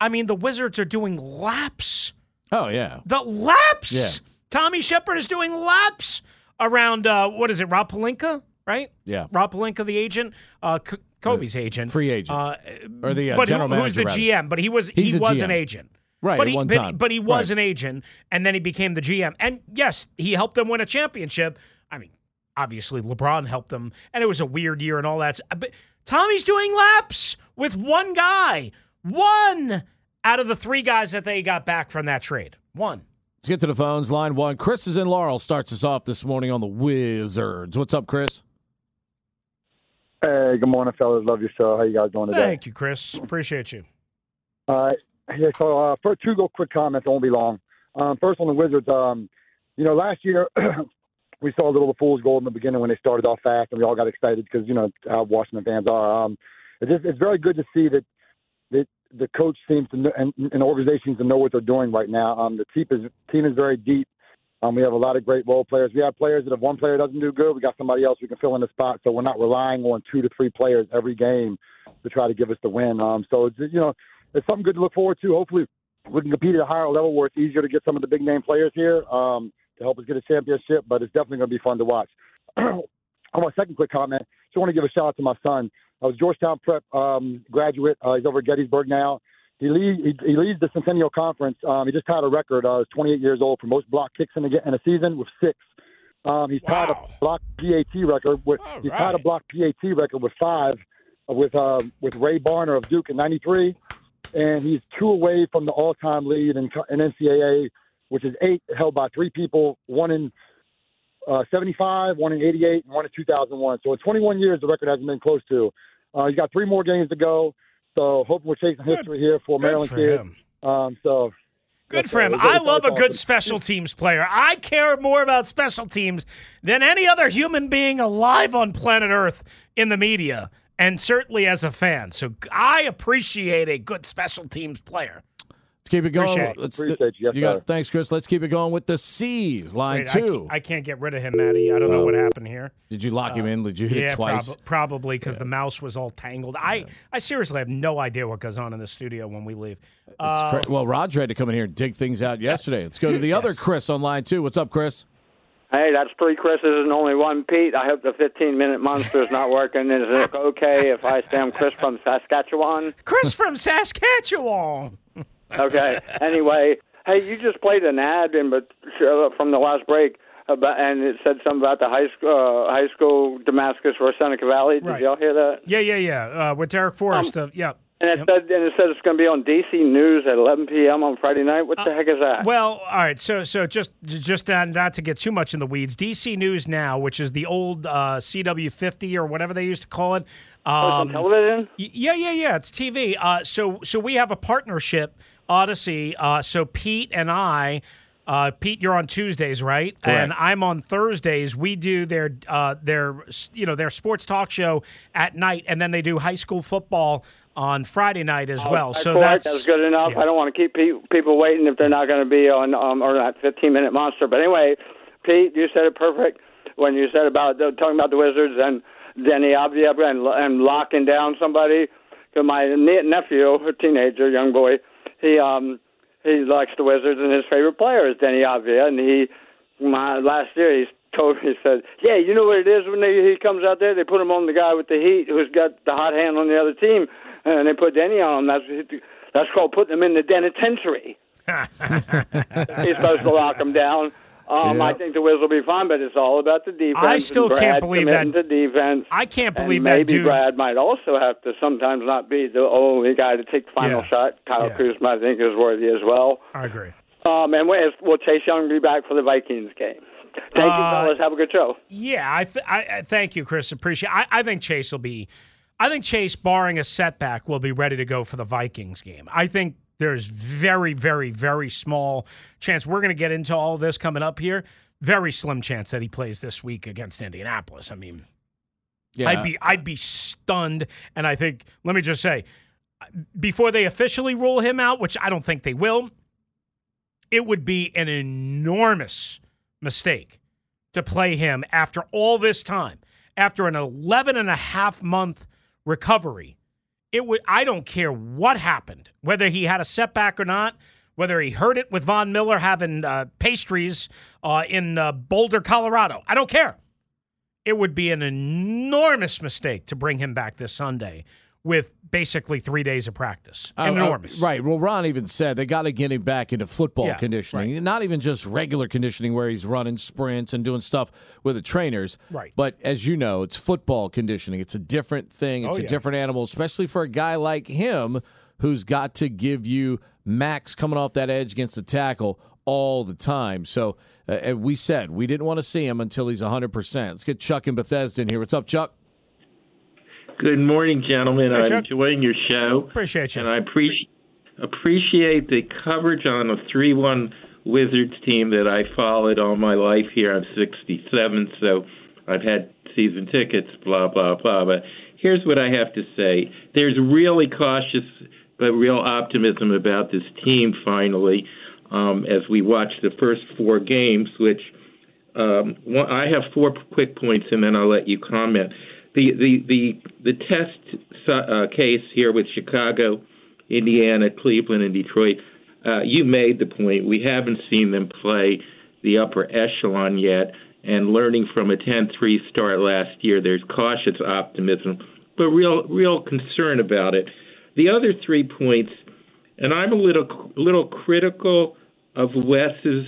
I mean, the Wizards are doing laps. Oh yeah. The laps. Yeah. Tommy Sheppard is doing laps around, uh, what is it, Rob Pelinka, right? Yeah. Rob Pelinka, the agent, uh, K- Kobe's agent. free agent. Uh, Or the, uh, but general who, who's the rather. GM? But he was He's he the was an agent. Right, But he, one but, time. but he was Right. an agent, and then he became the GM. And yes, he helped them win a championship. I mean, obviously LeBron helped them, and it was a weird year and all that. But Tommy's doing laps with one guy, one out of the three guys that they got back from that trade. One. Let's get to the phones. Line one. Chris is in Laurel. Starts us off this morning on the Wizards. What's up, Chris? Hey, good morning, fellas. Love your show. How you guys doing today? Thank you, Chris. Appreciate you. All right. Yeah, so uh, for two go quick comments, won't be long. Um, first on the Wizards, um, you know, last year [clears throat] we saw a little of the fool's gold in the beginning when they started off fast, and we all got excited because you know how Washington fans are. Um, it's just, it's very good to see that that the coach seems to know, and, and organizations to know what they're doing right now. Um, the team is team is very deep. Um, we have a lot of great role players. We have players that if one player doesn't do good, we got somebody else we can fill in the spot. So we're not relying on two to three players every game to try to give us the win. Um, so it's, you know, it's something good to look forward to. Hopefully, we can compete at a higher level where it's easier to get some of the big name players here um, to help us get a championship. But it's definitely going to be fun to watch. on [clears throat] my second quick comment, just want to give a shout out to my son. I was Georgetown Prep um, graduate. Uh, he's over at Gettysburg now. He, lead, he, he leads the Centennial Conference. Um, he just tied a record. Uh, he's 28 years old for most block kicks in a, in a season with six. Um, he's tied a block PAT record. With, he's tied a block PAT record with five uh, with uh, with Ray Barner of Duke in '93, and he's two away from the all-time lead in, in NCAA, which is eight, held by three people. One in uh, 75, one in 88, and one in 2001. So in 21 years, the record hasn't been close to. Uh, he's got three more games to go. So hoping we're chasing history here for good Maryland for kid. him. Um, so Good for him. I love a good special teams player. I care more about special teams than any other human being alive on planet Earth in the media, and certainly as a fan. So I appreciate a good special teams player. Let's keep it going. Appreciate. Let's, Appreciate you. Yes, got, sir. thanks, Chris. Let's keep it going with the C's. Line Wait, I, two. can't, I can't get rid of him, Maddie. I don't know Oh. what happened here. Did you lock him in? Did you hit yeah, it twice? prob- probably because the mouse was all tangled. I, I seriously have no idea what goes on in the studio when we leave. It's Uh, cra- well, Roger had to come in here and dig things out yesterday. Let's go to the [laughs] other Chris on line two. What's up, Chris? Hey, that's three Chris's and only one Pete. I hope the 15 minute monster is not working. Is it okay if I say I'm Chris from Saskatchewan? Chris from Saskatchewan. Okay. Anyway, hey, you just played an ad in but uh, from the last break about, and it said something about the high school, uh, high school Damascus or Seneca Valley. Did Right. y'all hear that? Yeah, yeah, yeah. Uh, with Derek Forrest. uh, yeah. And it said, and it said it's going to be on DC News at 11 p.m. on Friday night. What the heck is that? Well, all right. So, so just just not, not to get too much in the weeds. DC News Now, which is the old uh, CW50 or whatever they used to call it. Oh, Um, television? yeah, yeah, yeah. It's TV. Uh, so, so we have a partnership, Audacy. Uh, so Pete and I. Uh, Pete, you're on Tuesdays, right? And I'm on Thursdays. We do their uh, their you know their sports talk show at night, and then they do high school football on Friday night as well. That's So all right. that's that's good enough. yeah. I don't want to keep pe- people waiting if they're not going to be on um, or that 15 minute monster. But anyway, Pete, you said it perfect when you said about uh, talking about the Wizards and Deni Avdija and and locking down somebody. 'Cause my nephew, a teenager, young boy, he um he likes the Wizards and his favorite player is Deni Avdija, and he my last year he told me he said, yeah, you know what it is when they, he comes out there, they put him on the guy with the heat who's got the hot hand on the other team, and they put Deni on him. That's that's called putting him in the denitentiary. [laughs] He's supposed to lock him down. Um, I think the Wiz will be fine, but it's all about the defense. I still can't believe that- To defense. I can't believe that maybe dude. Brad might also have to sometimes not be the only guy to take the final Yeah. shot. Kyle Yeah. Kuzma, I think, is worthy as well. I agree. Um, and will will Chase Young be back for the Vikings game? Thank you, Uh, fellas. Have a good show. Yeah, I, th- I, I thank you, Chris. Appreciate. I, I think Chase will be. I think Chase, barring a setback, will be ready to go for the Vikings game. I think there's very, very, very small chance. We're going to get into all this coming up here. Very slim chance that he plays this week against Indianapolis. I mean, Yeah. I'd be I'd be stunned. And I think let me just say, before they officially rule him out, which I don't think they will, it would be an enormous mistake to play him after all this time, after an 11 and a half month recovery. It would I don't care what happened, whether he had a setback or not, whether he heard it with Von Miller having uh, pastries uh, in uh, Boulder, Colorado. I don't care it would be an enormous mistake to bring him back this Sunday with basically three days of practice. Uh, uh, enormous. right. Well, Ron even said they got to get him back into football Yeah, conditioning, not even just regular conditioning where he's running sprints and doing stuff with the trainers. Right. But as you know, it's football conditioning. It's a different thing. It's Oh, a yeah. different animal, especially for a guy like him who's got to give you max coming off that edge against the tackle all the time. So, uh, and we said we didn't want to see him until he's 100%. Let's get Chuck in Bethesda in here. What's up, Chuck? Good morning, gentlemen. Hey, I'm enjoying your show. Appreciate you. And I appreciate appreciate the coverage on a 3 1 Wizards team that I followed all my life here. I'm 67, so I've had season tickets, blah, blah, blah. But here's what I have to say there's really cautious but real optimism about this team finally um, as we watch the first four games, which um, I have four quick points, and then I'll let you comment. The the the the test uh, case here with Chicago, Indiana, Cleveland, and Detroit. Uh, you made the point. We haven't seen them play the upper echelon yet, and learning from a 10-3 start last year, there's cautious optimism, but real real concern about it. The other three points, and I'm a little little critical of Wes's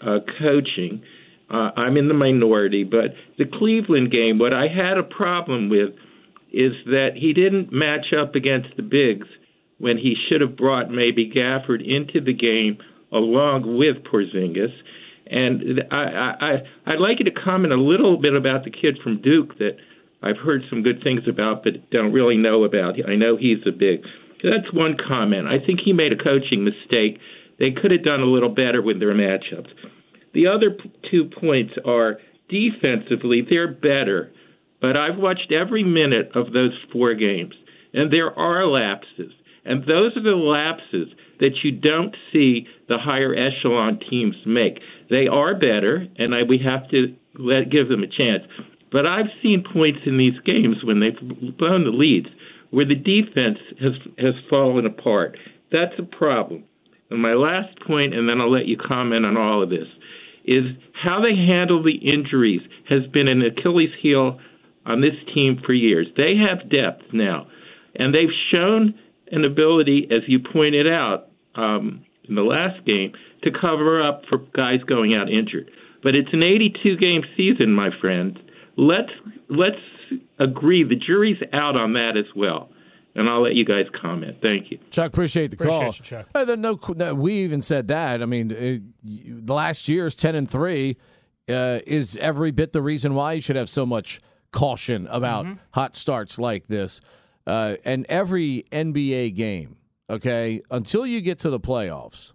uh, coaching. Uh, I'm in the minority, but the Cleveland game, what I had a problem with is that he didn't match up against the bigs when he should have brought maybe Gafford into the game along with Porzingis. And I, I, I'd like you to comment a little bit about the kid from Duke that I've heard some good things about, but don't really know about. I know he's a big. That's one comment. I think he made a coaching mistake. They could have done a little better with their matchups. The other p- two points are defensively, they're better, but I've watched every minute of those four games, and there are lapses. And those are the lapses that you don't see the higher echelon teams make. They are better, and I, we have to let give them a chance. But I've seen points in these games when they've blown the leads where the defense has has fallen apart. That's a problem. And my last point, and then I'll let you comment on all of this, is how they handle the injuries has been an Achilles heel on this team for years. They have depth now, and they've shown an ability, as you pointed out um, in the last game, to cover up for guys going out injured. But it's an 82 game season, my friend. Let's let's agree the jury's out on that as well. And I'll let you guys comment. Thank you. Chuck, appreciate the Appreciate call. you, Chuck. Uh, no, no, we even said that. I mean, it, you- the last year's ten and three uh, is every bit the reason why you should have so much caution about Mm-hmm. hot starts like this. Uh, and every NBA game, okay, until you get to the playoffs,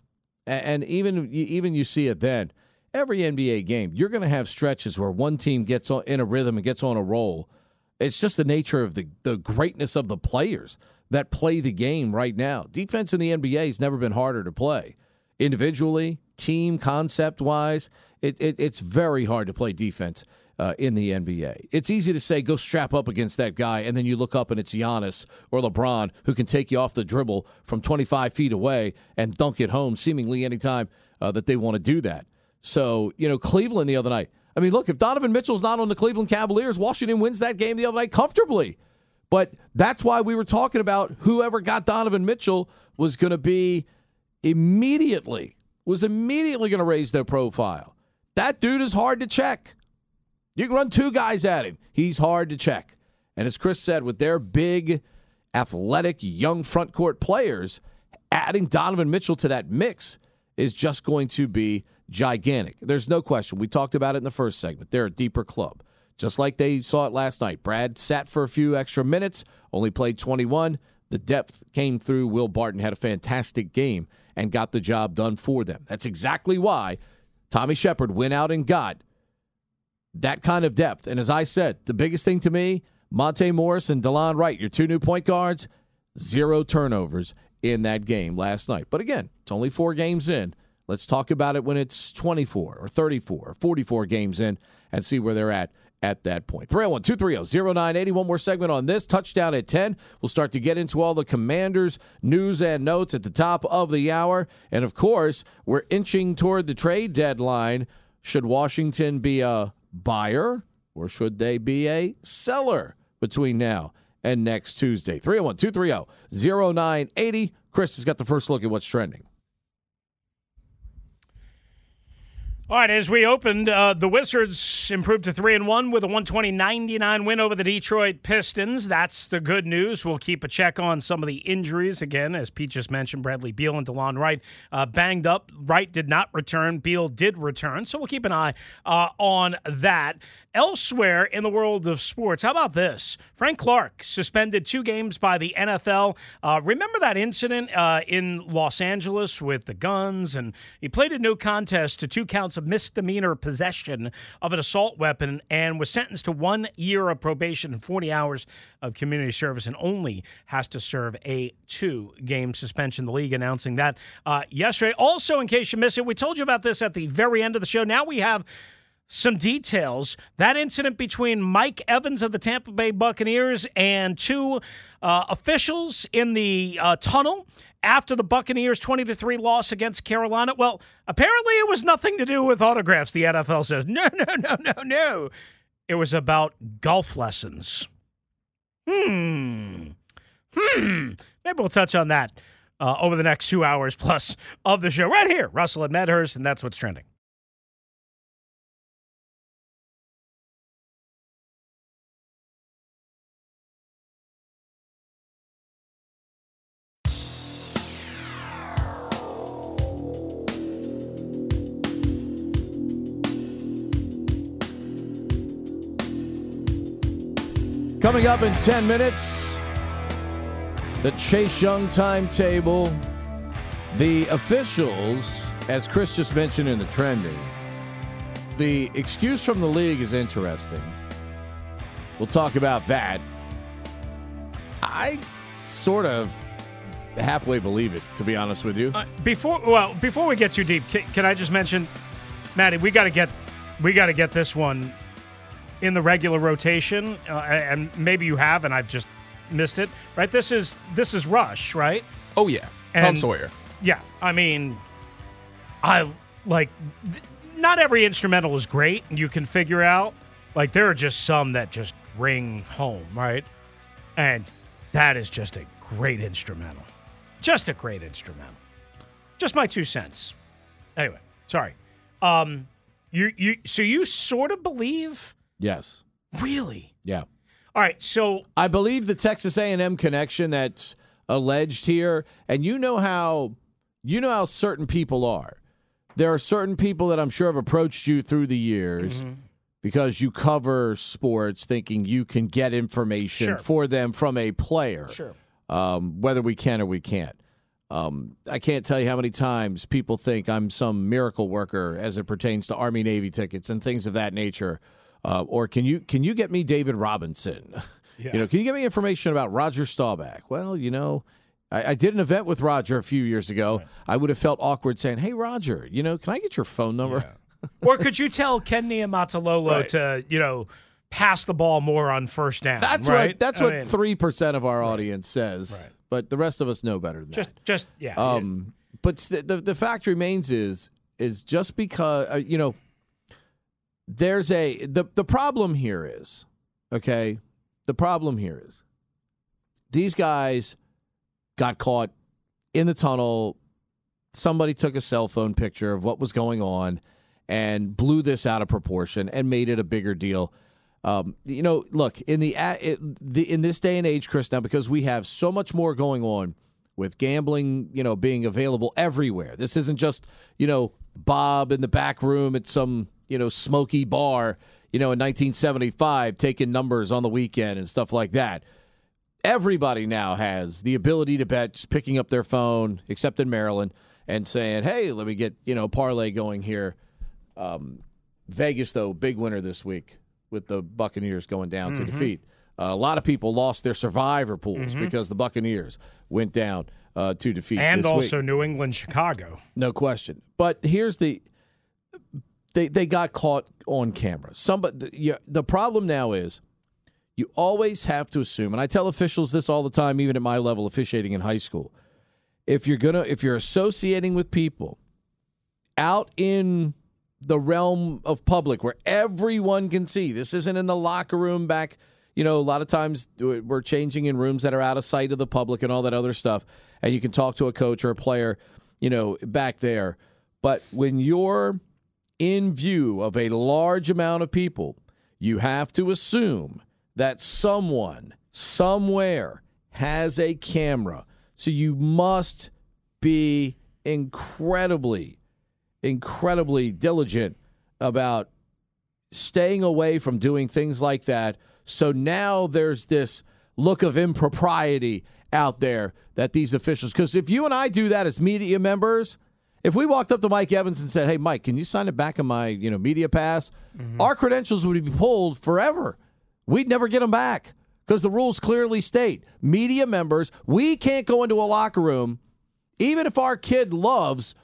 a- and even even you see it then. Every NBA game, you're going to have stretches where one team gets on, in a rhythm and gets on a roll. It's just the nature of the the greatness of the players that play the game right now. Defense in the NBA has never been harder to play. Individually, team concept wise, it, it, it's very hard to play defense uh, in the NBA. It's easy to say go strap up against that guy, and then you look up and it's Giannis or LeBron who can take you off the dribble from 25 feet away and dunk it home seemingly anytime uh, that they want to do that. So, you know, Cleveland the other night. I mean, look, if Donovan Mitchell's not on the Cleveland Cavaliers, Washington wins that game the other night comfortably. But that's why we were talking about whoever got Donovan Mitchell was going to be immediately was immediately going to raise their profile. That dude is hard to check. You can run two guys at him. He's hard to check. And as Chris said, with their big, athletic, young front court players, adding Donovan Mitchell to that mix is just going to be gigantic. There's no question. We talked about it in the first segment. They're a deeper club. Just like they saw it last night. Brad sat for a few extra minutes, only played 21. The depth came through. Will Barton had a fantastic game and got the job done for them. That's exactly why Tommy Sheppard went out and got that kind of depth. And as I said, the biggest thing to me, Monte Morris and Delon Wright, your two new point guards, zero turnovers in that game last night. But again, it's only four games in. Let's talk about it when it's 24 or 34 or 44 games in and see where they're at at that point. 301 230 0980. One more segment on this. Touchdown at 10. We'll start to get into all the commanders' news and notes at the top of the hour. And of course, we're inching toward the trade deadline. Should Washington be a buyer or should they be a seller between now and next Tuesday? 301 230 0980. Chris has got the first look at what's trending. All right, as we opened, uh, the Wizards improved to three and one with a 120-99 win over the Detroit Pistons. That's the good news. We'll keep a check on some of the injuries again, as Pete just mentioned. Bradley Beal and Delon Wright uh, banged up. Wright did not return. Beal did return, so we'll keep an eye uh, on that. Elsewhere in the world of sports, how about this? Frank Clark suspended two games by the NFL. Uh, remember that incident uh, in Los Angeles with the guns? And he played a no contest to two counts of misdemeanor possession of an assault weapon and was sentenced to one year of probation and 40 hours of community service and only has to serve a two game suspension. The league announcing that uh, yesterday. Also, in case you missed it, we told you about this at the very end of the show. Now we have some details. That incident between Mike Evans of the Tampa Bay Buccaneers and two uh, officials in the uh, tunnel after the Buccaneers 20 to 3 loss against Carolina. Well, apparently it was nothing to do with autographs, the NFL says. [laughs] No, no, no, no, no. It was about golf lessons. Hmm. Hmm. Maybe we'll touch on that uh, over the next two hours plus of the show right here. Russell and Medhurst, and that's what's trending. Coming up in 10 minutes, the Chase Young timetable. The officials, as Chris just mentioned in the trending, the excuse from the league is interesting. We'll talk about that. I sort of halfway believe it, to be honest with you. Uh, before well, before we get too deep, can, can I just mention, Maddie, we got to get we got to get this one in the regular rotation, uh, and maybe you have, and I've just missed it. Right? This is this is Rush, right? Oh yeah, Tom And- Sawyer. Yeah, I mean, I like th- not every instrumental is great, and you can figure out. Like there are just some that just ring home, right? And that is just a great instrumental, just a great instrumental. Just my two cents. Anyway, sorry. Um, you you so you sort of believe Yes. Really? Yeah. All right, so I believe the Texas A&M connection that's alleged here, and you know how you know how certain people are. There are certain people that I'm sure have approached you through the years Mm-hmm. because you cover sports, thinking you can get information Sure. for them from a player, Sure. um, whether we can or we can't. Um, I can't tell you how many times people think I'm some miracle worker as it pertains to Army Navy tickets and things of that nature. Uh, or can you can you get me David Robinson? Yeah. [laughs] You know, can you get me information about Roger Staubach? Well, you know, I, I did an event with Roger a few years ago. I would have felt awkward saying, "Hey, Roger, you know, can I get your phone number?" or could you tell Ken Niumatalolo Right. to you know pass the ball more on first down? That's right. what that's I what three percent of our audience says, but the rest of us know better than just just yeah. that. Um, but the the fact remains is is just because uh, you know there's a the the problem here is okay. The problem here is these guys got caught in the tunnel. Somebody took a cell phone picture of what was going on and blew this out of proportion and made it a bigger deal. Um, you know, look in the, in this day and age, Chris, now because we have so much more going on with gambling, you know, being available everywhere. This isn't just you know Bob in the back room at some you know smoky bar, you know, in 1975 taking numbers on the weekend and stuff like that everybody now has the ability to bet just picking up their phone except in maryland and saying hey let me get you know parlay going here um, vegas though big winner this week with the buccaneers going down to Mhm. defeat uh, a lot of people lost their survivor pools Mhm. because the buccaneers went down uh, to defeat and this week. also New England, Chicago. No question. But here's the they they got caught on camera. Somebody the, the problem now is you always have to assume and I tell officials this all the time even at my level officiating in high school. If you're to if you're associating with people out in the realm of public where everyone can see. This isn't in the locker room back. You know, a lot of times we're changing in rooms that are out of sight of the public and all that other stuff. And you can talk to a coach or a player, you know, back there. But when you're in view of a large amount of people, you have to assume that someone somewhere has a camera. So you must be incredibly, incredibly diligent about staying away from doing things like that. So now there's this look of impropriety out there that these officials, because if you and I do that as media members, if we walked up to Mike Evans and said, "Hey, Mike, can you sign it back on my you know media pass?" Mm-hmm. Our credentials would be pulled forever. We'd never get them back because the rules clearly state media members we can't go into a locker room, even if our kid loves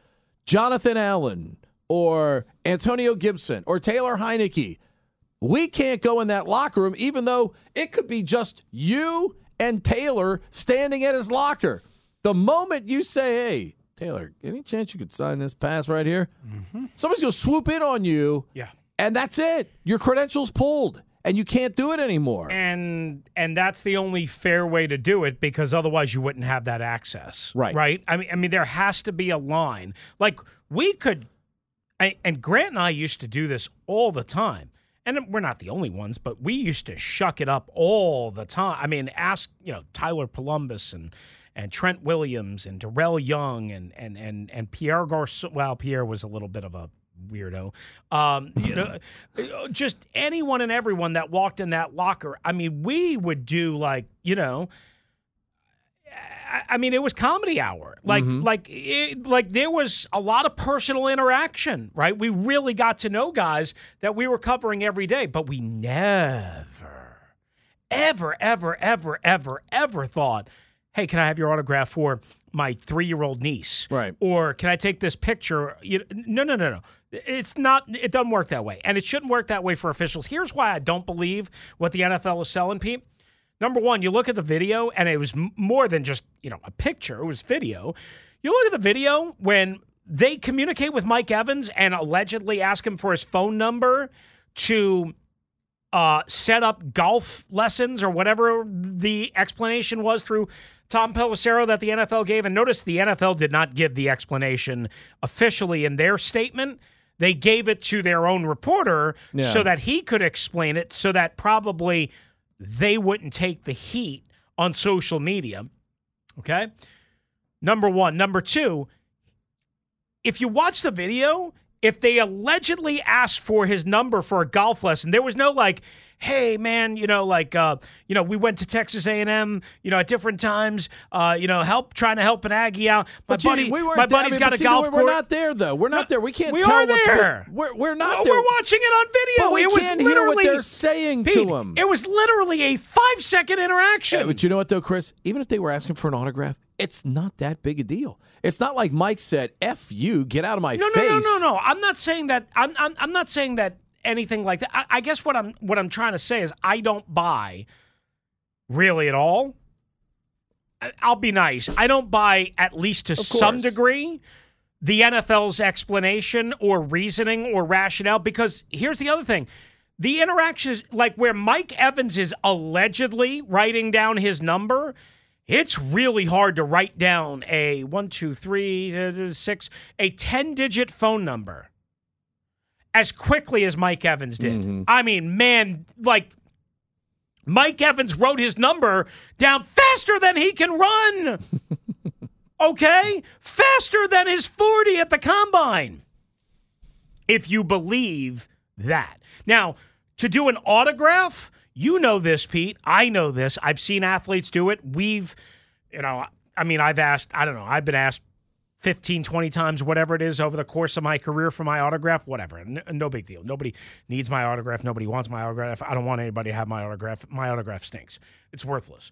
Jonathan Allen or Antonio Gibson or Taylor Heinicke. We can't go in that locker room, even though it could be just you and Taylor standing at his locker. The moment you say, hey, Taylor, any chance you could sign this pass right here? Mm-hmm. Somebody's going to swoop in on you. Yeah. And that's it. Your credentials pulled, and you can't do it anymore. and and that's the only fair way to do it because otherwise you wouldn't have that access Right. right i mean i mean there has to be a line like we could I- and grant and i used to do this all the time and we're not the only ones but we used to shuck it up all the time i mean ask you know tyler columbus and and Trent Williams and Darrel Young and and and and Pierre Garcon. Well, Pierre was a little bit of a weirdo. Um, you know, just anyone and everyone that walked in that locker. I mean, we would do like you know. I- I mean, it was comedy hour. Like, like, it, like there was a lot of personal interaction, right? We really got to know guys that we were covering every day, but we never, ever, ever, ever, ever, ever thought, "Hey, can I have your autograph for my three-year-old niece?" Right. Or can I take this picture? You, no, no, no, no. It's not. It doesn't work that way, and it shouldn't work that way for officials. Here's why I don't believe what the NFL is selling, Pete. Number one, you look at the video, and it was more than just you know a picture; it was video. You look at the video when they communicate with Mike Evans and allegedly ask him for his phone number to uh, set up golf lessons or whatever the explanation was through Tom Pelissero that the NFL gave. And notice the NFL did not give the explanation officially in their statement. They gave it to their own reporter Yeah. so that he could explain it so that probably they wouldn't take the heat on social media. Okay. Number one. Number two, if you watch the video, if they allegedly asked for his number for a golf lesson, there was no like, hey man, you know, like uh, you know, we went to Texas A and M, you know, at different times, uh, you know, help trying to help an Aggie out. My But buddy, we my there. I mean, got a see, golf we're. We're not there though. We're not there. We can't we tell are what's there. we're we're not Well, there. We're watching it on video. But we it was can't hear what they're saying to Pete, him. It was literally a five second interaction. Yeah, but you know what though, Chris? Even if they were asking for an autograph, it's not that big a deal. It's not like Mike said, "F you, get out of my no, face." No, no, no, no. I'm not saying that. I'm, I'm, I'm not saying that anything like that. I, I guess what I'm, what I'm trying to say is I don't buy really at all. I- I'll be nice. I don't buy at least to some degree the NFL's explanation or reasoning or rationale. Because here's the other thing. The interaction is like where Mike Evans is allegedly writing down his number. It's really hard to write down a one, two, three, six, a 10 digit phone number as quickly as Mike Evans did. Mm-hmm. I mean, man, like Mike Evans wrote his number down faster than he can run. [laughs] okay? Faster than his 40 at the combine. If you believe that. Now, to do an autograph, you know this, Pete. I know this. I've seen athletes do it. We've, you know, I mean, I've asked, I don't know, I've been asked 15, 20 times, whatever it is, over the course of my career for my autograph, whatever. N- no big deal. Nobody needs my autograph. Nobody wants my autograph. I don't want anybody to have my autograph. My autograph stinks. It's worthless.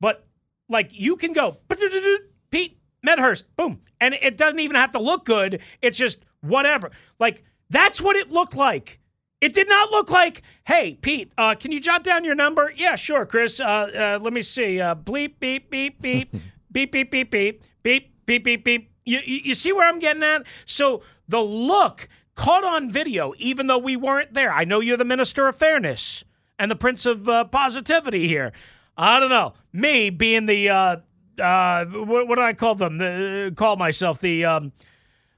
But like you can go, [laughs] Pete Medhurst, boom. And it doesn't even have to look good. It's just whatever. Like that's what it looked like. It did not look like, hey, Pete, uh, can you jot down your number? Yeah, sure, Chris. Uh, uh, let me see. Uh, bleep, beep, beep, beep, [laughs] beep, beep, beep, beep, beep, beep, beep, beep. You, you, you see where I'm getting at? So the look caught on video, even though we weren't there. I know you're the minister of fairness and the prince of uh, positivity here. I don't know. Me being the, uh, uh, what, what do I call them? The, call myself the, um,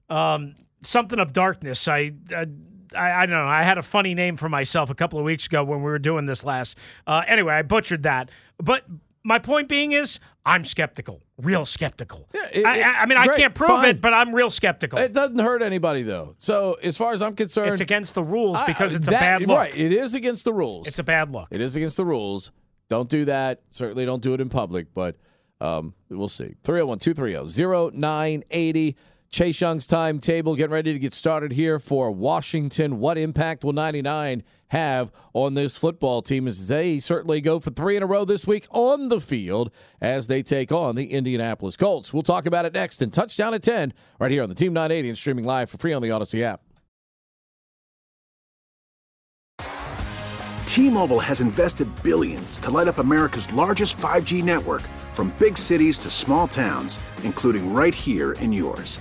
um, something of darkness. I. Uh, I, I, don't know. I had a funny name for myself a couple of weeks ago when we were doing this last. Uh, anyway, I butchered that. But my point being is, I'm skeptical, real skeptical. Yeah, it, I, I, mean, great, I can't prove fine. it, but I'm real skeptical. It doesn't hurt anybody though. So as far as I'm concerned, it's against the rules I- because it's that- a bad look. Right, it is against the rules. It's a bad look. It is against the rules. Don't do that. Certainly don't do it in public, but um, we'll see. 301 230 0980. Chase Young's timetable getting ready to get started here for Washington. What impact will 99 have on this football team as they certainly go for three in a row this week on the field as they take on the Indianapolis Colts? We'll talk about it next in touchdown at 10 right here on the Team 980 and streaming live for free on the Audacy app. T-Mobile has invested billions to light up America's largest 5G network from big cities to small towns, including right here in yours.